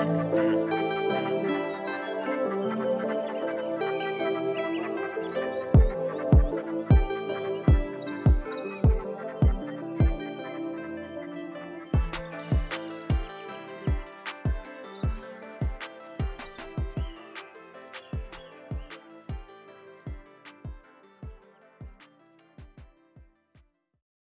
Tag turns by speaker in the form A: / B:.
A: Bye.